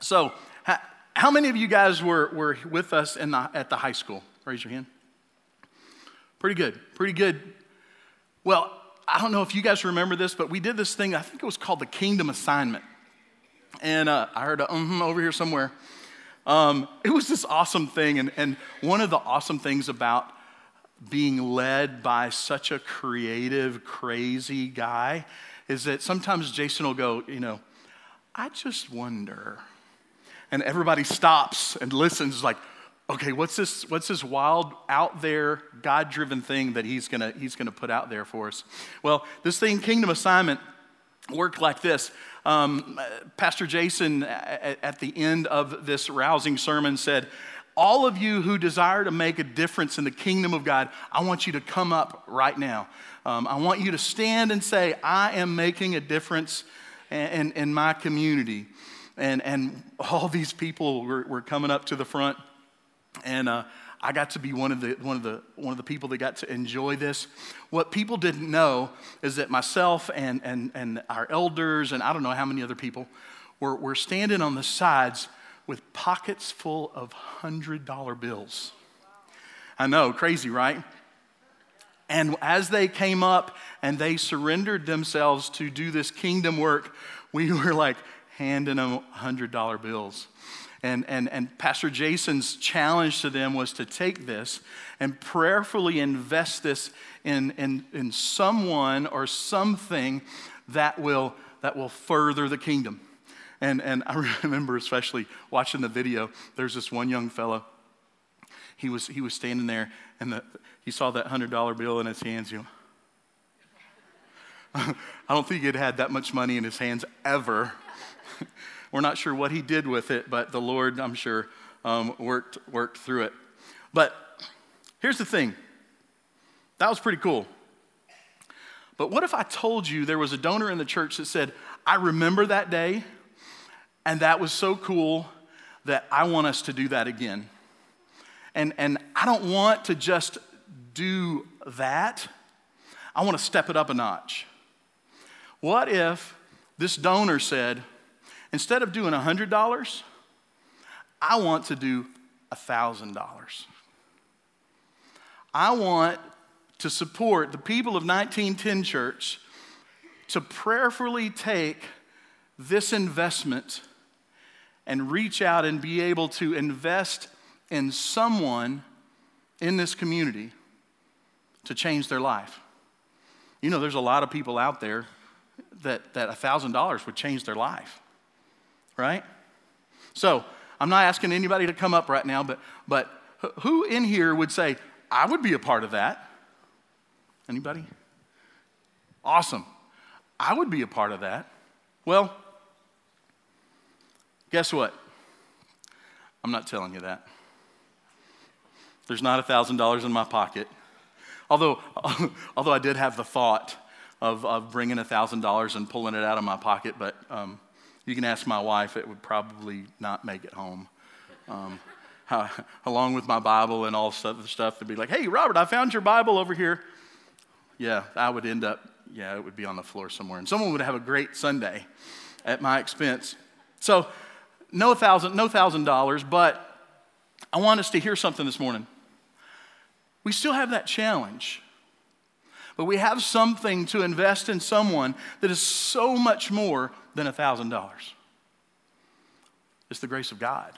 So, how many of you guys were, were with us in the, at the high school? Raise your hand. Pretty good, pretty good. Well, I don't know if you guys remember this, but we did this thing, I think it was called the Kingdom Assignment. And uh, I heard a mm over here somewhere. Um, it was this awesome thing. And, and one of the awesome things about being led by such a creative, crazy guy is that sometimes Jason will go, you know, I just wonder and everybody stops and listens like okay what's this what's this wild out there god-driven thing that he's gonna he's gonna put out there for us? Well this thing kingdom assignment worked like this. Um, pastor jason at, at the end of this rousing sermon said all of you who desire to make a difference in the kingdom of god i want you to come up right now. Um, i want you to stand and say i am making a difference in, in, in my community and, and all these people were, were coming up to the front. And uh, I got to be one of, the, one, of the, one of the people that got to enjoy this. What people didn't know is that myself and, and, and our elders, and I don't know how many other people, were, were standing on the sides with pockets full of $100 bills. I know, crazy, right? And as they came up and they surrendered themselves to do this kingdom work, we were like, handing them $100 bills. And, and, and Pastor Jason's challenge to them was to take this and prayerfully invest this in, in, in someone or something that will, that will further the kingdom. And, and I remember especially watching the video, there's this one young fellow. He was, he was standing there and the, he saw that $100 bill in his hands. You know, I don't think he'd had that much money in his hands ever. We're not sure what he did with it, but the Lord, I'm sure, um, worked, worked through it. But here's the thing that was pretty cool. But what if I told you there was a donor in the church that said, I remember that day, and that was so cool that I want us to do that again? And, and I don't want to just do that, I want to step it up a notch. What if this donor said, Instead of doing $100, I want to do $1,000. I want to support the people of 1910 Church to prayerfully take this investment and reach out and be able to invest in someone in this community to change their life. You know, there's a lot of people out there that, that $1,000 would change their life right? So I'm not asking anybody to come up right now, but, but who in here would say, I would be a part of that? Anybody? Awesome. I would be a part of that. Well, guess what? I'm not telling you that. There's not $1,000 in my pocket. Although, although I did have the thought of, of bringing $1,000 and pulling it out of my pocket, but um, you can ask my wife, it would probably not make it home. Um, how, along with my Bible and all the stuff, they'd be like, hey, Robert, I found your Bible over here. Yeah, I would end up, yeah, it would be on the floor somewhere. And someone would have a great Sunday at my expense. So, no thousand, no thousand dollars, but I want us to hear something this morning. We still have that challenge but we have something to invest in someone that is so much more than $1,000. It's the grace of God,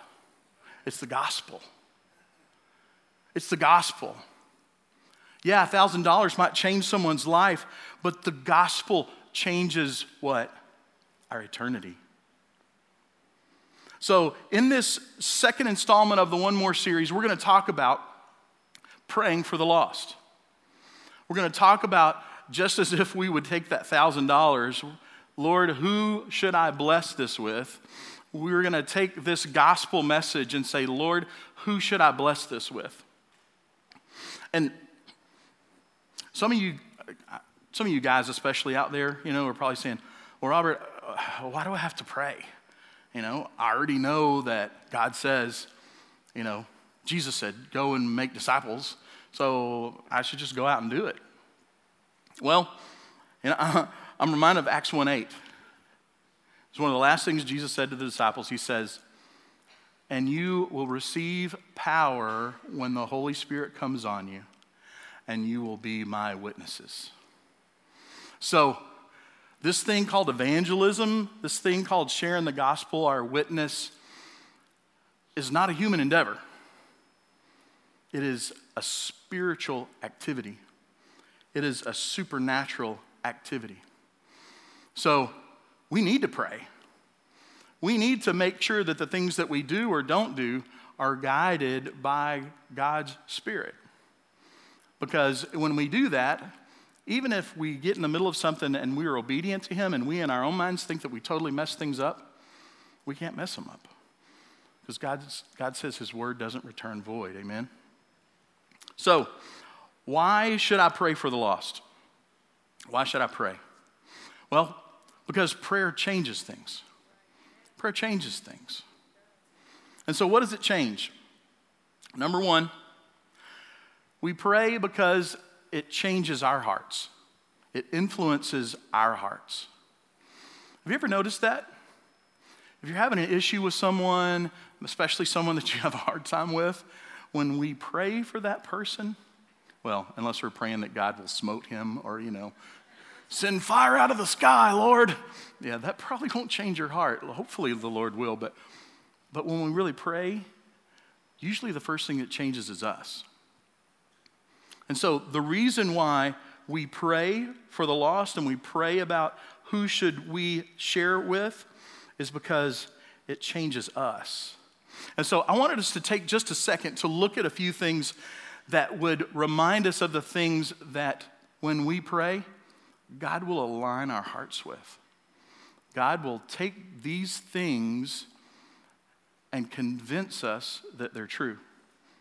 it's the gospel. It's the gospel. Yeah, $1,000 might change someone's life, but the gospel changes what? Our eternity. So, in this second installment of the One More series, we're going to talk about praying for the lost. We're going to talk about just as if we would take that $1,000, Lord, who should I bless this with? We're going to take this gospel message and say, Lord, who should I bless this with? And some of you, some of you guys, especially out there, you know, are probably saying, Well, Robert, uh, why do I have to pray? You know, I already know that God says, you know, Jesus said, go and make disciples. So I should just go out and do it. Well, you know, I'm reminded of Acts 1 8. It's one of the last things Jesus said to the disciples. He says, and you will receive power when the Holy Spirit comes on you, and you will be my witnesses. So, this thing called evangelism, this thing called sharing the gospel, our witness, is not a human endeavor. It is a spiritual activity, it is a supernatural activity. So, we need to pray. We need to make sure that the things that we do or don't do are guided by God's Spirit. Because when we do that, even if we get in the middle of something and we are obedient to Him and we in our own minds think that we totally mess things up, we can't mess them up. Because God says His word doesn't return void. Amen? So, why should I pray for the lost? Why should I pray? Well, because prayer changes things. Prayer changes things. And so, what does it change? Number one, we pray because it changes our hearts, it influences our hearts. Have you ever noticed that? If you're having an issue with someone, especially someone that you have a hard time with, when we pray for that person, well, unless we're praying that God will smote him or, you know, Send fire out of the sky, Lord. Yeah, that probably won't change your heart. Hopefully, the Lord will. But, but when we really pray, usually the first thing that changes is us. And so, the reason why we pray for the lost and we pray about who should we share with is because it changes us. And so I wanted us to take just a second to look at a few things that would remind us of the things that when we pray, God will align our hearts with. God will take these things and convince us that they're true.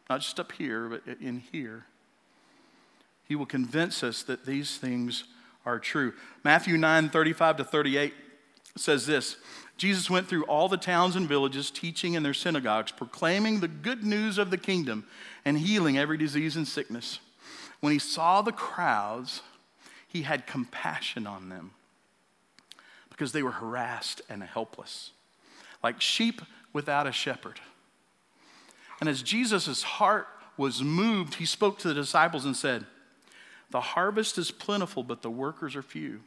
Not just up here, but in here. He will convince us that these things are true. Matthew 9 35 to 38 says this Jesus went through all the towns and villages, teaching in their synagogues, proclaiming the good news of the kingdom, and healing every disease and sickness. When he saw the crowds, he had compassion on them because they were harassed and helpless, like sheep without a shepherd. And as Jesus' heart was moved, he spoke to the disciples and said, The harvest is plentiful, but the workers are few.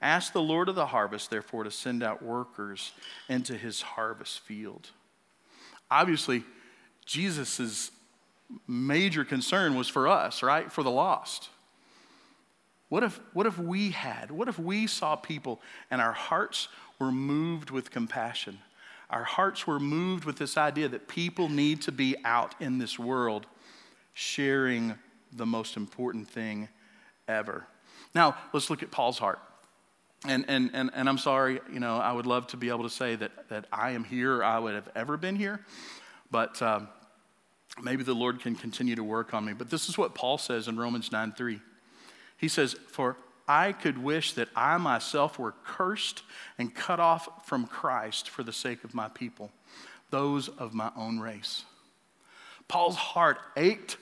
Ask the Lord of the harvest, therefore, to send out workers into his harvest field. Obviously, Jesus' major concern was for us, right? For the lost. What if, what if we had, what if we saw people and our hearts were moved with compassion? Our hearts were moved with this idea that people need to be out in this world sharing the most important thing ever. Now, let's look at Paul's heart. And, and, and, and I'm sorry, you know, I would love to be able to say that, that I am here, or I would have ever been here, but um, maybe the Lord can continue to work on me. But this is what Paul says in Romans 9 3. He says, For I could wish that I myself were cursed and cut off from Christ for the sake of my people, those of my own race. Paul's heart ached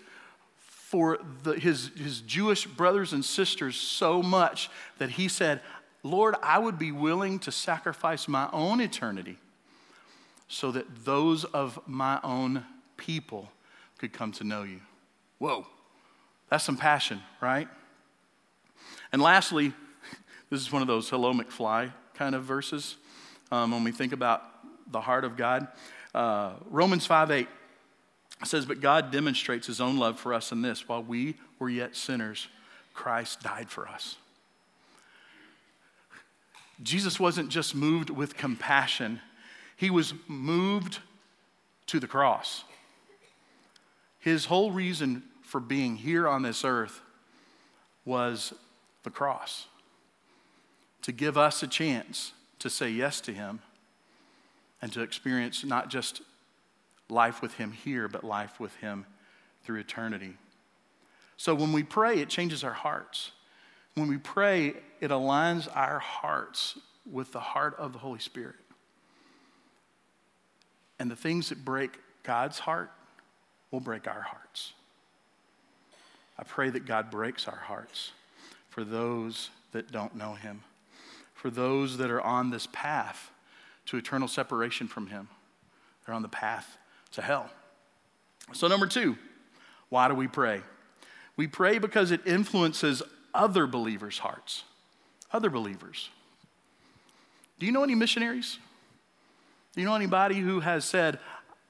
for the, his, his Jewish brothers and sisters so much that he said, Lord, I would be willing to sacrifice my own eternity so that those of my own people could come to know you. Whoa, that's some passion, right? And lastly, this is one of those hello McFly kind of verses um, when we think about the heart of God. Uh, Romans 5 8 says, But God demonstrates his own love for us in this while we were yet sinners, Christ died for us. Jesus wasn't just moved with compassion, he was moved to the cross. His whole reason for being here on this earth was the cross, to give us a chance to say yes to Him and to experience not just life with Him here, but life with Him through eternity. So when we pray, it changes our hearts. When we pray, it aligns our hearts with the heart of the Holy Spirit. And the things that break God's heart will break our hearts. I pray that God breaks our hearts for those that don't know him, for those that are on this path to eternal separation from him. they're on the path to hell. So, number two, why do we pray? We pray because it influences other believers' hearts. Other believers. Do you know any missionaries? Do you know anybody who has said,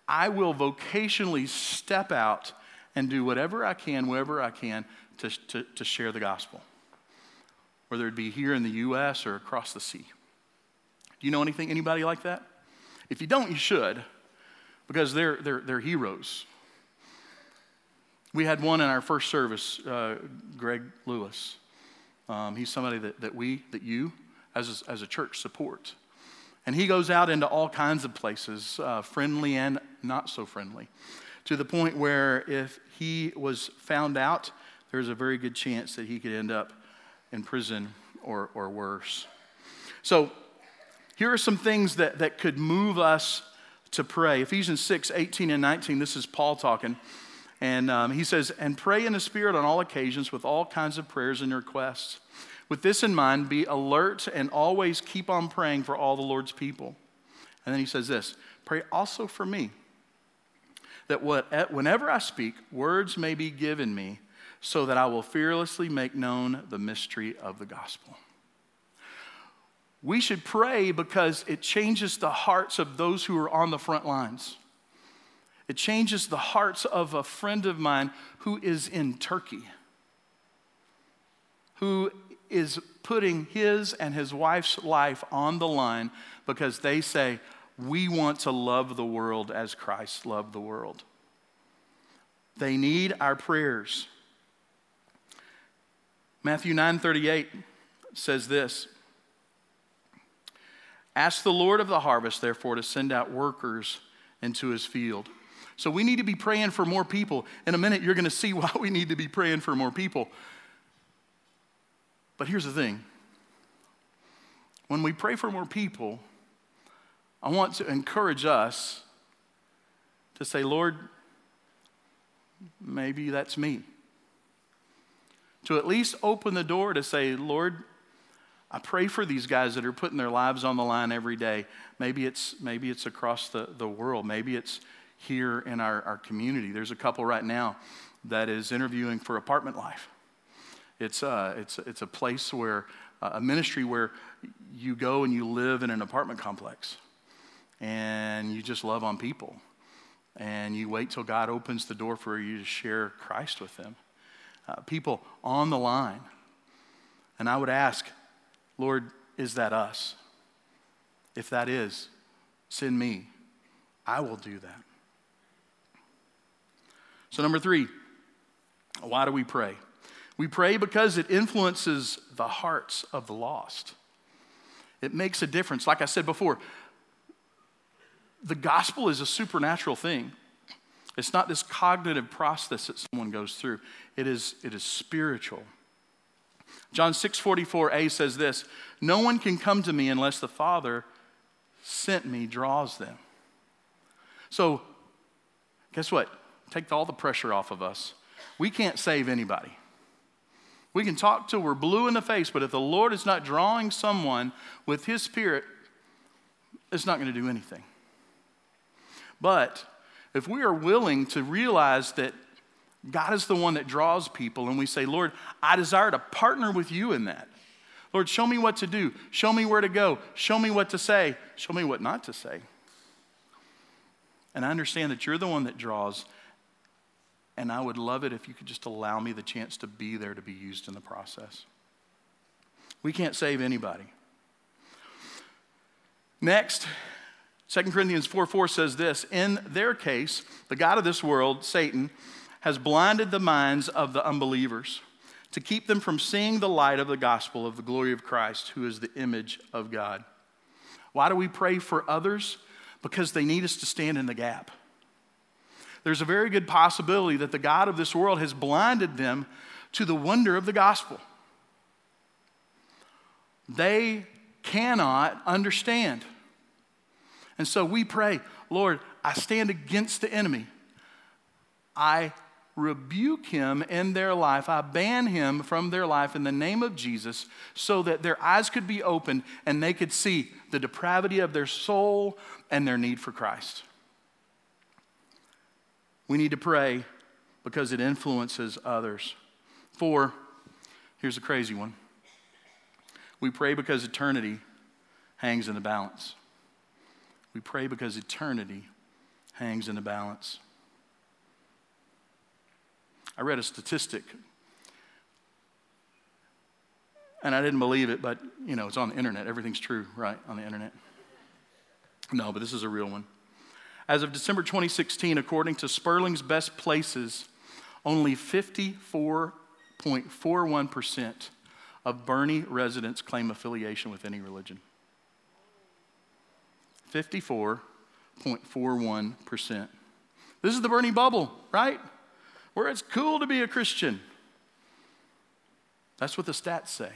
I will vocationally step out and do whatever I can, wherever I can, to, to, to share the gospel? Whether it be here in the U.S. or across the sea. Do you know anything, anybody like that? If you don't, you should, because they're, they're, they're heroes. We had one in our first service, uh, Greg Lewis. Um, he's somebody that, that we, that you, as a, as a church, support. And he goes out into all kinds of places, uh, friendly and not so friendly, to the point where if he was found out, there's a very good chance that he could end up in prison or, or worse. So, here are some things that, that could move us to pray. Ephesians 6 18 and 19, this is Paul talking. And um, he says, And pray in the Spirit on all occasions with all kinds of prayers and requests. With this in mind, be alert and always keep on praying for all the Lord's people. And then he says this Pray also for me, that what, whenever I speak, words may be given me, so that I will fearlessly make known the mystery of the gospel. We should pray because it changes the hearts of those who are on the front lines. It changes the hearts of a friend of mine who is in Turkey, who is putting his and his wife's life on the line because they say, We want to love the world as Christ loved the world. They need our prayers. Matthew 9:38 says this Ask the Lord of the harvest, therefore, to send out workers into his field. So we need to be praying for more people. In a minute, you're going to see why we need to be praying for more people. But here's the thing when we pray for more people, I want to encourage us to say, Lord, maybe that's me. To at least open the door to say, Lord, I pray for these guys that are putting their lives on the line every day. Maybe it's, maybe it's across the, the world. Maybe it's here in our, our community. There's a couple right now that is interviewing for apartment life. It's, uh, it's, it's a place where, uh, a ministry where you go and you live in an apartment complex and you just love on people and you wait till God opens the door for you to share Christ with them. Uh, people on the line. And I would ask, Lord, is that us? If that is, send me. I will do that. So, number three, why do we pray? We pray because it influences the hearts of the lost. It makes a difference. Like I said before, the gospel is a supernatural thing. It's not this cognitive process that someone goes through. It is, it is spiritual. John 6:44a says this, "No one can come to me unless the Father sent me draws them." So, guess what? Take all the pressure off of us. We can't save anybody. We can talk till we're blue in the face, but if the Lord is not drawing someone with His Spirit, it's not going to do anything. But if we are willing to realize that God is the one that draws people, and we say, Lord, I desire to partner with you in that. Lord, show me what to do. Show me where to go. Show me what to say. Show me what not to say. And I understand that you're the one that draws, and I would love it if you could just allow me the chance to be there to be used in the process. We can't save anybody. Next, 2 Corinthians 4 4 says this In their case, the God of this world, Satan, has blinded the minds of the unbelievers to keep them from seeing the light of the gospel of the glory of Christ, who is the image of God. Why do we pray for others? Because they need us to stand in the gap there's a very good possibility that the God of this world has blinded them to the wonder of the gospel. They cannot understand. And so we pray, Lord, I stand against the enemy. I rebuke him in their life. I ban him from their life in the name of Jesus so that their eyes could be opened and they could see the depravity of their soul and their need for Christ. We need to pray because it influences others. Four, here's a crazy one. We pray because eternity hangs in the balance. We pray because eternity hangs in the balance. I read a statistic, and I didn't believe it, but you know, it's on the internet. Everything's true, right, on the internet. No, but this is a real one. As of December 2016, according to Sperling's Best Places, only 54.41% of Boerne residents claim affiliation with any religion. 54.41%. This is the Boerne bubble, right? Where it's cool to be a Christian. That's what the stats say.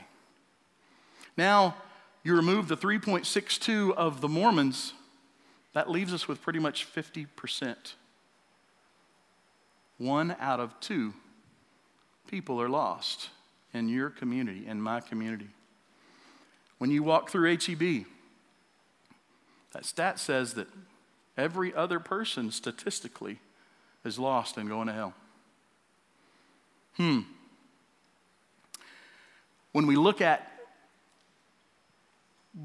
Now, you remove the 3.62 of the Mormons, that leaves us with pretty much 50%. One out of two people are lost in your community, in my community. When you walk through HEB, that stat says that every other person statistically is lost and going to hell. Hmm. When we look at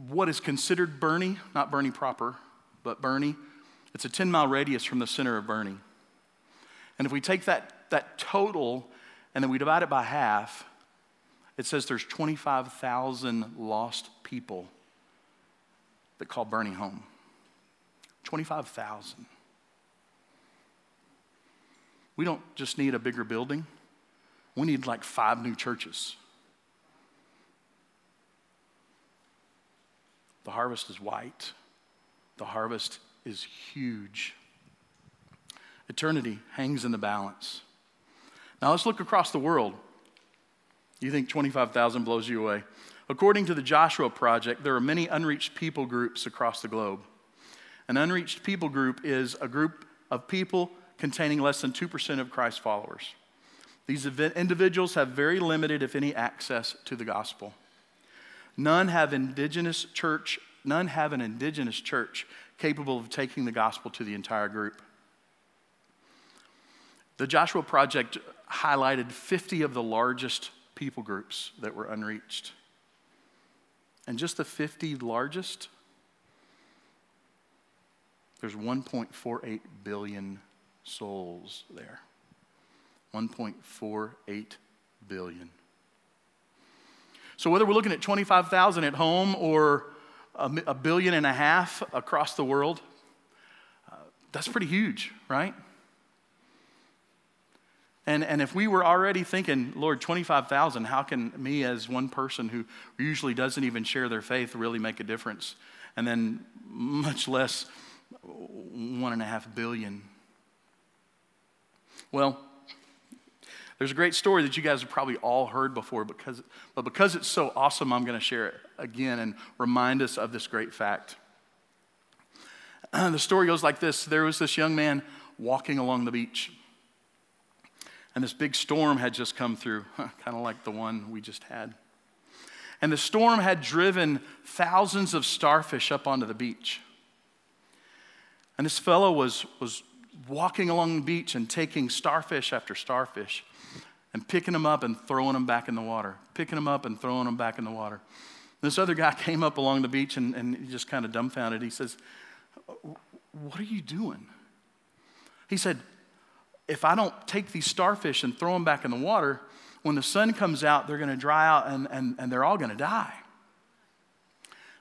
what is considered Boerne, not Boerne proper, but Boerne, it's a 10 mile radius from the center of Boerne. And if we take that, that total and then we divide it by half, it says there's 25,000 lost people that call Boerne home. 25,000. We don't just need a bigger building, we need like five new churches. The harvest is white, the harvest is huge. Eternity hangs in the balance. Now let's look across the world. You think 25,000 blows you away. According to the Joshua Project, there are many unreached people groups across the globe. An unreached people group is a group of people containing less than 2% of Christ's followers. These individuals have very limited, if any, access to the gospel. None have indigenous church, none have an indigenous church capable of taking the gospel to the entire group. The Joshua Project highlighted 50 of the largest people groups that were unreached. And just the 50 largest, there's 1.48 billion souls there. 1.48 billion. So, whether we're looking at 25,000 at home or a billion and a half across the world, uh, that's pretty huge, right? And, and if we were already thinking, Lord, 25,000, how can me, as one person who usually doesn't even share their faith, really make a difference? And then, much less, one and a half billion. Well, there's a great story that you guys have probably all heard before, because, but because it's so awesome, I'm going to share it again and remind us of this great fact. the story goes like this There was this young man walking along the beach and this big storm had just come through, kind of like the one we just had. And the storm had driven thousands of starfish up onto the beach. And this fellow was, was walking along the beach and taking starfish after starfish and picking them up and throwing them back in the water, picking them up and throwing them back in the water. This other guy came up along the beach and, and he just kind of dumbfounded. He says, What are you doing? He said, if I don't take these starfish and throw them back in the water, when the sun comes out, they're going to dry out and, and, and they're all going to die.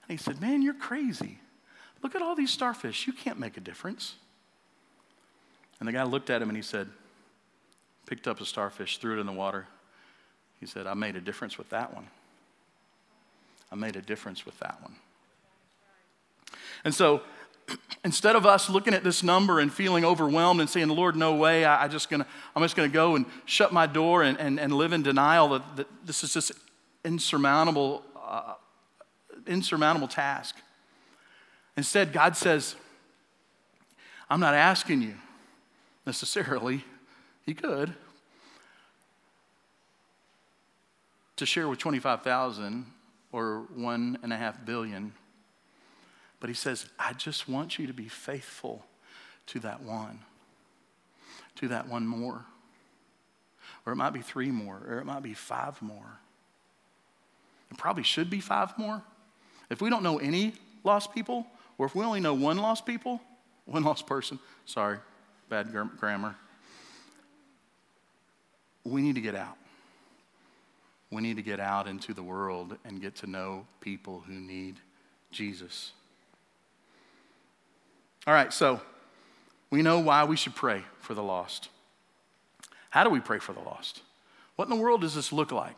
And he said, Man, you're crazy. Look at all these starfish. You can't make a difference. And the guy looked at him and he said, picked up a starfish, threw it in the water. He said, I made a difference with that one. I made a difference with that one. And so instead of us looking at this number and feeling overwhelmed and saying, Lord, no way, I, I just gonna, I'm just going to go and shut my door and, and, and live in denial that, that this is just insurmountable, uh, insurmountable task. Instead, God says, I'm not asking you necessarily, He could, to share with 25,000 or one and a half billion but he says, I just want you to be faithful to that one. to that one more. Or it might be three more, or it might be five more. It probably should be five more. If we don't know any lost people, or if we only know one lost people, one lost person, sorry, bad grammar, we need to get out. We need to get out into the world and get to know people who need Jesus. All right, so we know why we should pray for the lost. How do we pray for the lost? What in the world does this look like?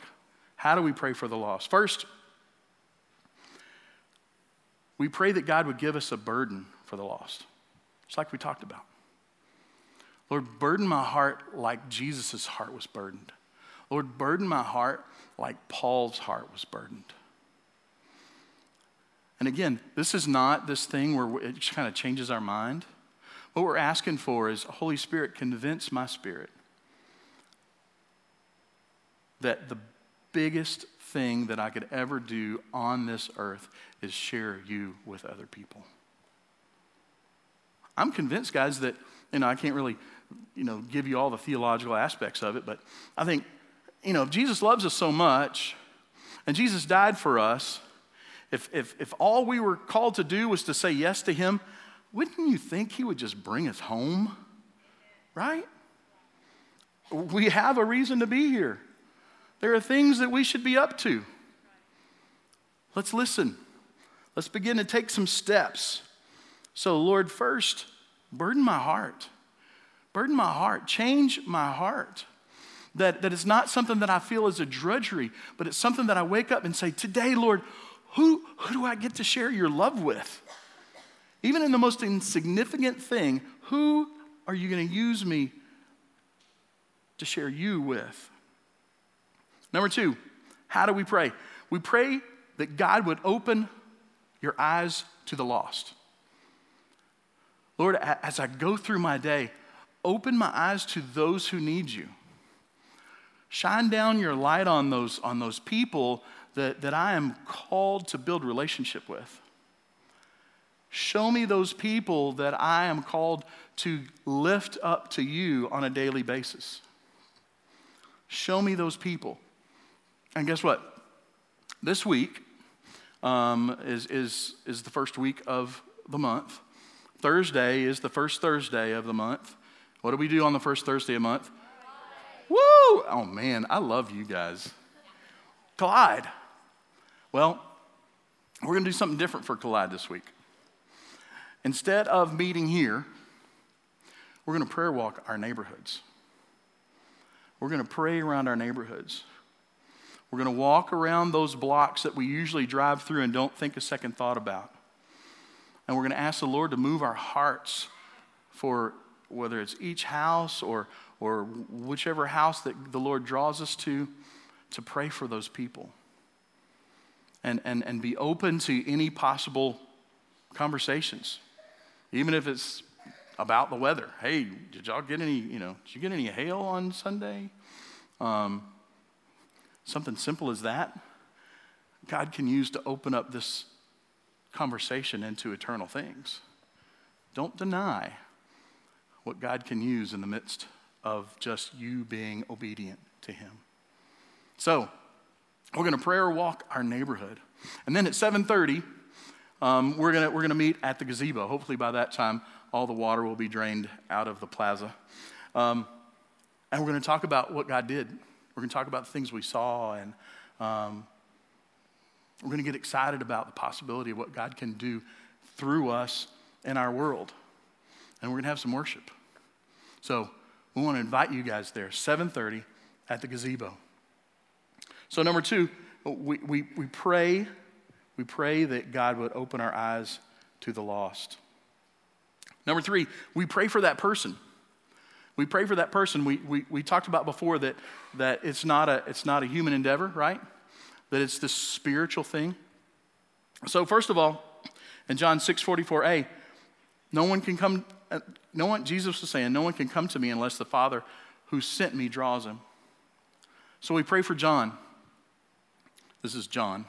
How do we pray for the lost? First, we pray that God would give us a burden for the lost, just like we talked about. Lord, burden my heart like Jesus' heart was burdened. Lord, burden my heart like Paul's heart was burdened. And again, this is not this thing where it just kind of changes our mind. What we're asking for is Holy Spirit, convince my spirit that the biggest thing that I could ever do on this earth is share you with other people. I'm convinced, guys, that, you know, I can't really, you know, give you all the theological aspects of it, but I think, you know, if Jesus loves us so much and Jesus died for us, if, if, if all we were called to do was to say yes to him, wouldn't you think he would just bring us home? Right? We have a reason to be here. There are things that we should be up to. Let's listen. Let's begin to take some steps. So, Lord, first, burden my heart. Burden my heart. Change my heart. That, that it's not something that I feel is a drudgery, but it's something that I wake up and say, Today, Lord, who, who do I get to share your love with? Even in the most insignificant thing, who are you going to use me to share you with? Number two, how do we pray? We pray that God would open your eyes to the lost. Lord, as I go through my day, open my eyes to those who need you. Shine down your light on those, on those people that, that I am called to build relationship with. Show me those people that I am called to lift up to you on a daily basis. Show me those people. And guess what? This week um, is, is, is the first week of the month. Thursday is the first Thursday of the month. What do we do on the first Thursday of the month? Woo! Oh man, I love you guys. Collide. Well, we're going to do something different for Collide this week. Instead of meeting here, we're going to prayer walk our neighborhoods. We're going to pray around our neighborhoods. We're going to walk around those blocks that we usually drive through and don't think a second thought about. And we're going to ask the Lord to move our hearts for whether it's each house or, or whichever house that the Lord draws us to, to pray for those people. And, and, and be open to any possible conversations, even if it's about the weather. Hey, did y'all get any, you know, did you get any hail on Sunday? Um, something simple as that. God can use to open up this conversation into eternal things. Don't deny what God can use in the midst of just you being obedient to Him. So, we're going to prayer walk our neighborhood. And then at 7:30, um, we're going we're gonna meet at the gazebo. Hopefully by that time, all the water will be drained out of the plaza. Um, and we're going to talk about what God did. We're going to talk about the things we saw and um, we're going to get excited about the possibility of what God can do through us in our world. And we're going to have some worship. So we want to invite you guys there, 7:30 at the gazebo. So number two, we, we, we pray, we pray that God would open our eyes to the lost. Number three, we pray for that person. We pray for that person. We, we, we talked about before that, that it's, not a, it's not a human endeavor, right? that it's this spiritual thing. So, first of all, in John 6 44a, no one can come, uh, no one, Jesus was saying, no one can come to me unless the Father who sent me draws him. So we pray for John. This is John.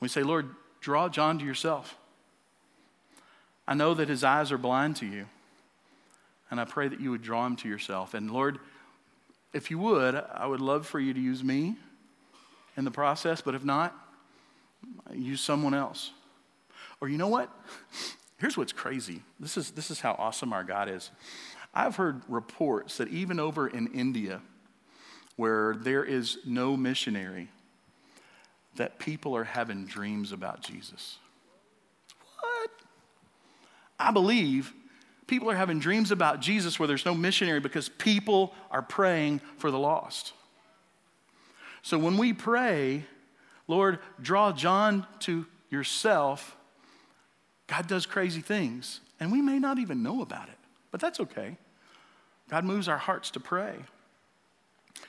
We say, Lord, draw John to yourself. I know that his eyes are blind to you. And I pray that you would draw him to yourself. And Lord, if you would, I would love for you to use me in the process, but if not, use someone else. Or you know what? Here's what's crazy. This is, this is how awesome our God is. I've heard reports that even over in India, where there is no missionary, that people are having dreams about Jesus. What? I believe people are having dreams about Jesus where there's no missionary because people are praying for the lost. So when we pray, Lord, draw John to yourself, God does crazy things, and we may not even know about it, but that's okay. God moves our hearts to pray.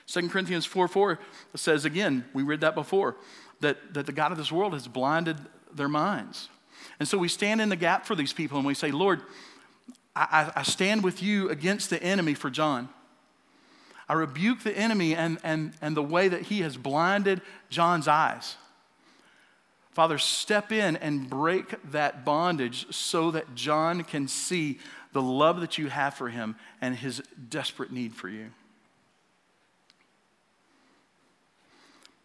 2 Corinthians 4 4 says again, we read that before, that, that the God of this world has blinded their minds. And so we stand in the gap for these people and we say, Lord, I, I stand with you against the enemy for John. I rebuke the enemy and, and, and the way that he has blinded John's eyes. Father, step in and break that bondage so that John can see the love that you have for him and his desperate need for you.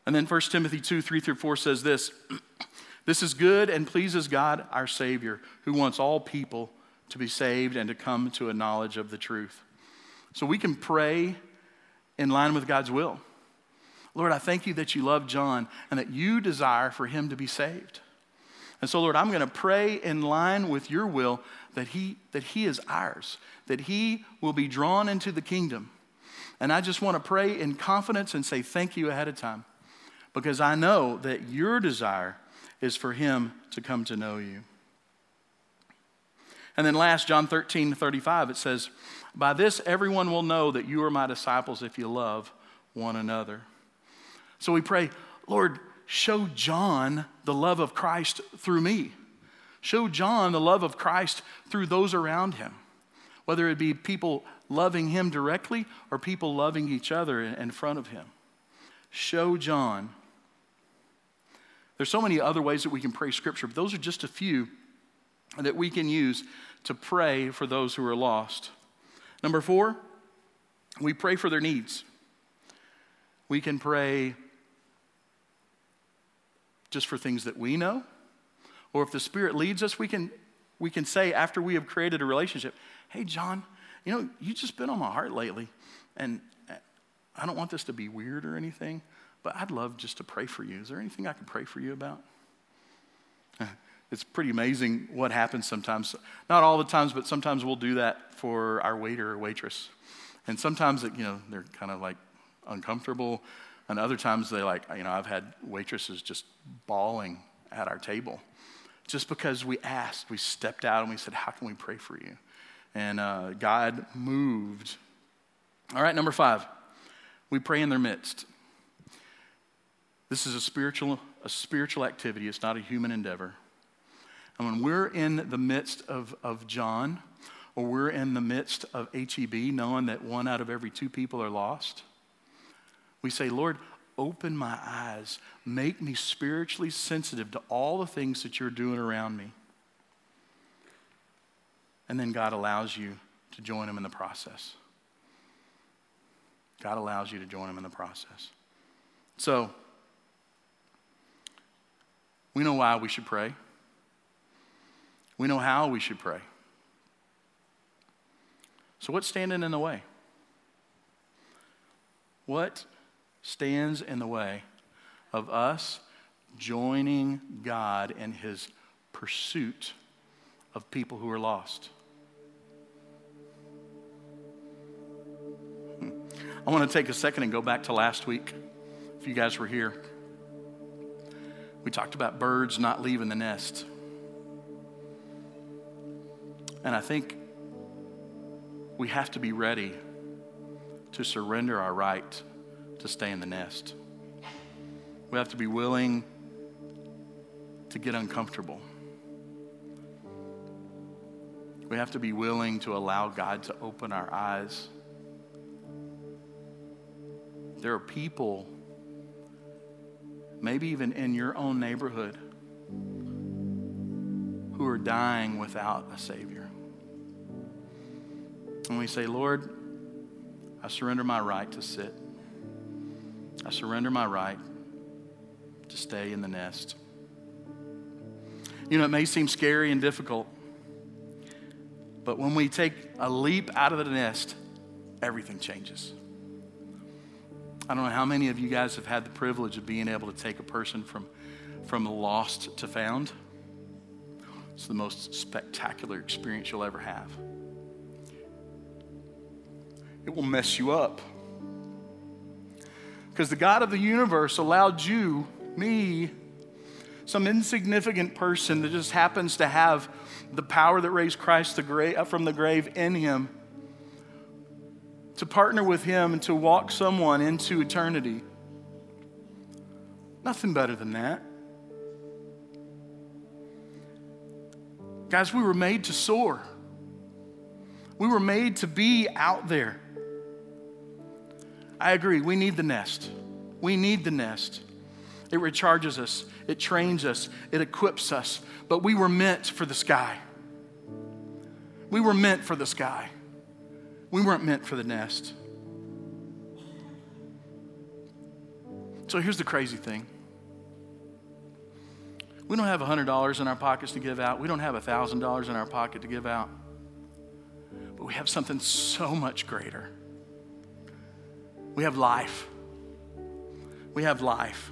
And then 1 Timothy 2 3 through 4 says this This is good and pleases God our Savior, who wants all people to be saved and to come to a knowledge of the truth. So we can pray in line with God's will. Lord, I thank you that you love John and that you desire for him to be saved. And so, Lord, I'm going to pray in line with your will that he, that he is ours, that he will be drawn into the kingdom. And I just want to pray in confidence and say thank you ahead of time because I know that your desire is for him to come to know you. And then last, John 13, 35, it says, By this everyone will know that you are my disciples if you love one another. So we pray, Lord, show John the love of Christ through me. Show John the love of Christ through those around him, whether it be people loving him directly or people loving each other in front of him. Show John. There's so many other ways that we can pray scripture, but those are just a few that we can use to pray for those who are lost. Number four, we pray for their needs. We can pray just for things that we know, or if the Spirit leads us, we can, we can say after we have created a relationship, hey, John, you know, you've just been on my heart lately, and I don't want this to be weird or anything, but I'd love just to pray for you. Is there anything I can pray for you about? it's pretty amazing what happens sometimes. Not all the times, but sometimes we'll do that for our waiter or waitress. And sometimes, it, you know, they're kind of like uncomfortable. And other times they like, you know, I've had waitresses just bawling at our table just because we asked, we stepped out and we said, How can we pray for you? And uh, God moved. All right, number five, we pray in their midst. This is a spiritual, a spiritual activity, it's not a human endeavor. And when we're in the midst of, of John, or we're in the midst of HEB, knowing that one out of every two people are lost, we say, Lord, open my eyes, make me spiritually sensitive to all the things that you're doing around me. And then God allows you to join him in the process. God allows you to join him in the process. So, we know why we should pray. We know how we should pray. So, what's standing in the way? What stands in the way of us joining God in his pursuit of people who are lost? Hmm. I want to take a second and go back to last week, if you guys were here. We talked about birds not leaving the nest. And I think we have to be ready to surrender our right to stay in the nest. We have to be willing to get uncomfortable. We have to be willing to allow God to open our eyes. There are people, maybe even in your own neighborhood, who are dying without a Savior. And we say, Lord, I surrender my right to sit. I surrender my right to stay in the nest. You know, it may seem scary and difficult, but when we take a leap out of the nest, everything changes. I don't know how many of you guys have had the privilege of being able to take a person from, from lost to found. It's the most spectacular experience you'll ever have. It will mess you up. Because the God of the universe allowed you, me, some insignificant person that just happens to have the power that raised Christ from the grave in him, to partner with him and to walk someone into eternity. Nothing better than that. Guys, we were made to soar. We were made to be out there. I agree, we need the nest. We need the nest. It recharges us, it trains us, it equips us, but we were meant for the sky. We were meant for the sky. We weren't meant for the nest. So here's the crazy thing we don't have $100 in our pockets to give out, we don't have $1,000 in our pocket to give out, but we have something so much greater. We have life. We have life.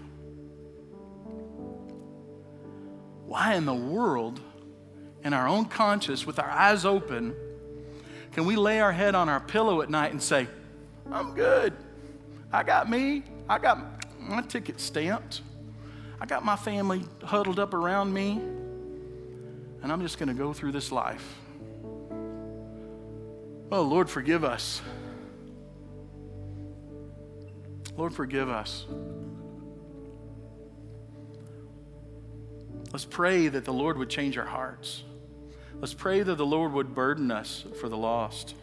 Why in the world, in our own conscience, with our eyes open, can we lay our head on our pillow at night and say, I'm good. I got me. I got my ticket stamped. I got my family huddled up around me. And I'm just going to go through this life. Oh, Lord, forgive us. Lord, forgive us. Let's pray that the Lord would change our hearts. Let's pray that the Lord would burden us for the lost.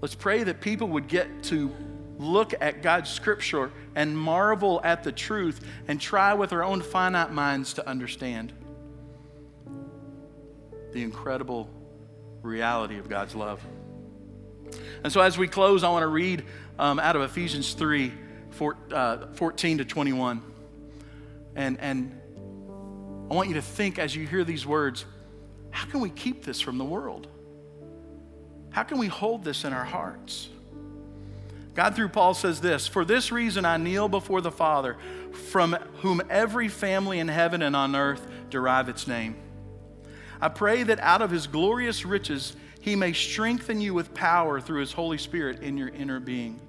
Let's pray that people would get to look at God's scripture and marvel at the truth and try with our own finite minds to understand the incredible reality of God's love. And so, as we close, I want to read um, out of Ephesians 3 four, uh, 14 to 21. And, and I want you to think as you hear these words how can we keep this from the world? How can we hold this in our hearts? God, through Paul, says this For this reason I kneel before the Father, from whom every family in heaven and on earth derive its name. I pray that out of his glorious riches he may strengthen you with power through his Holy Spirit in your inner being,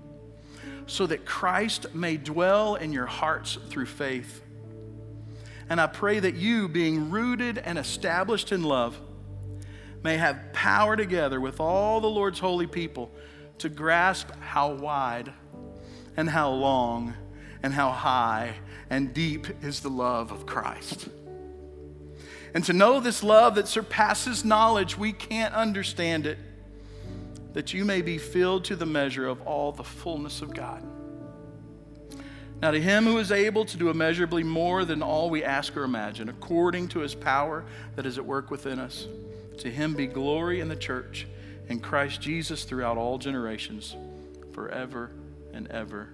so that Christ may dwell in your hearts through faith. And I pray that you, being rooted and established in love, may have power together with all the Lord's holy people to grasp how wide and how long and how high and deep is the love of Christ and to know this love that surpasses knowledge, we can't understand it, that you may be filled to the measure of all the fullness of God. Now, to him who is able to do immeasurably more than all we ask or imagine, according to his power that is at work within us, to him be glory in the church and Christ Jesus throughout all generations, forever and ever.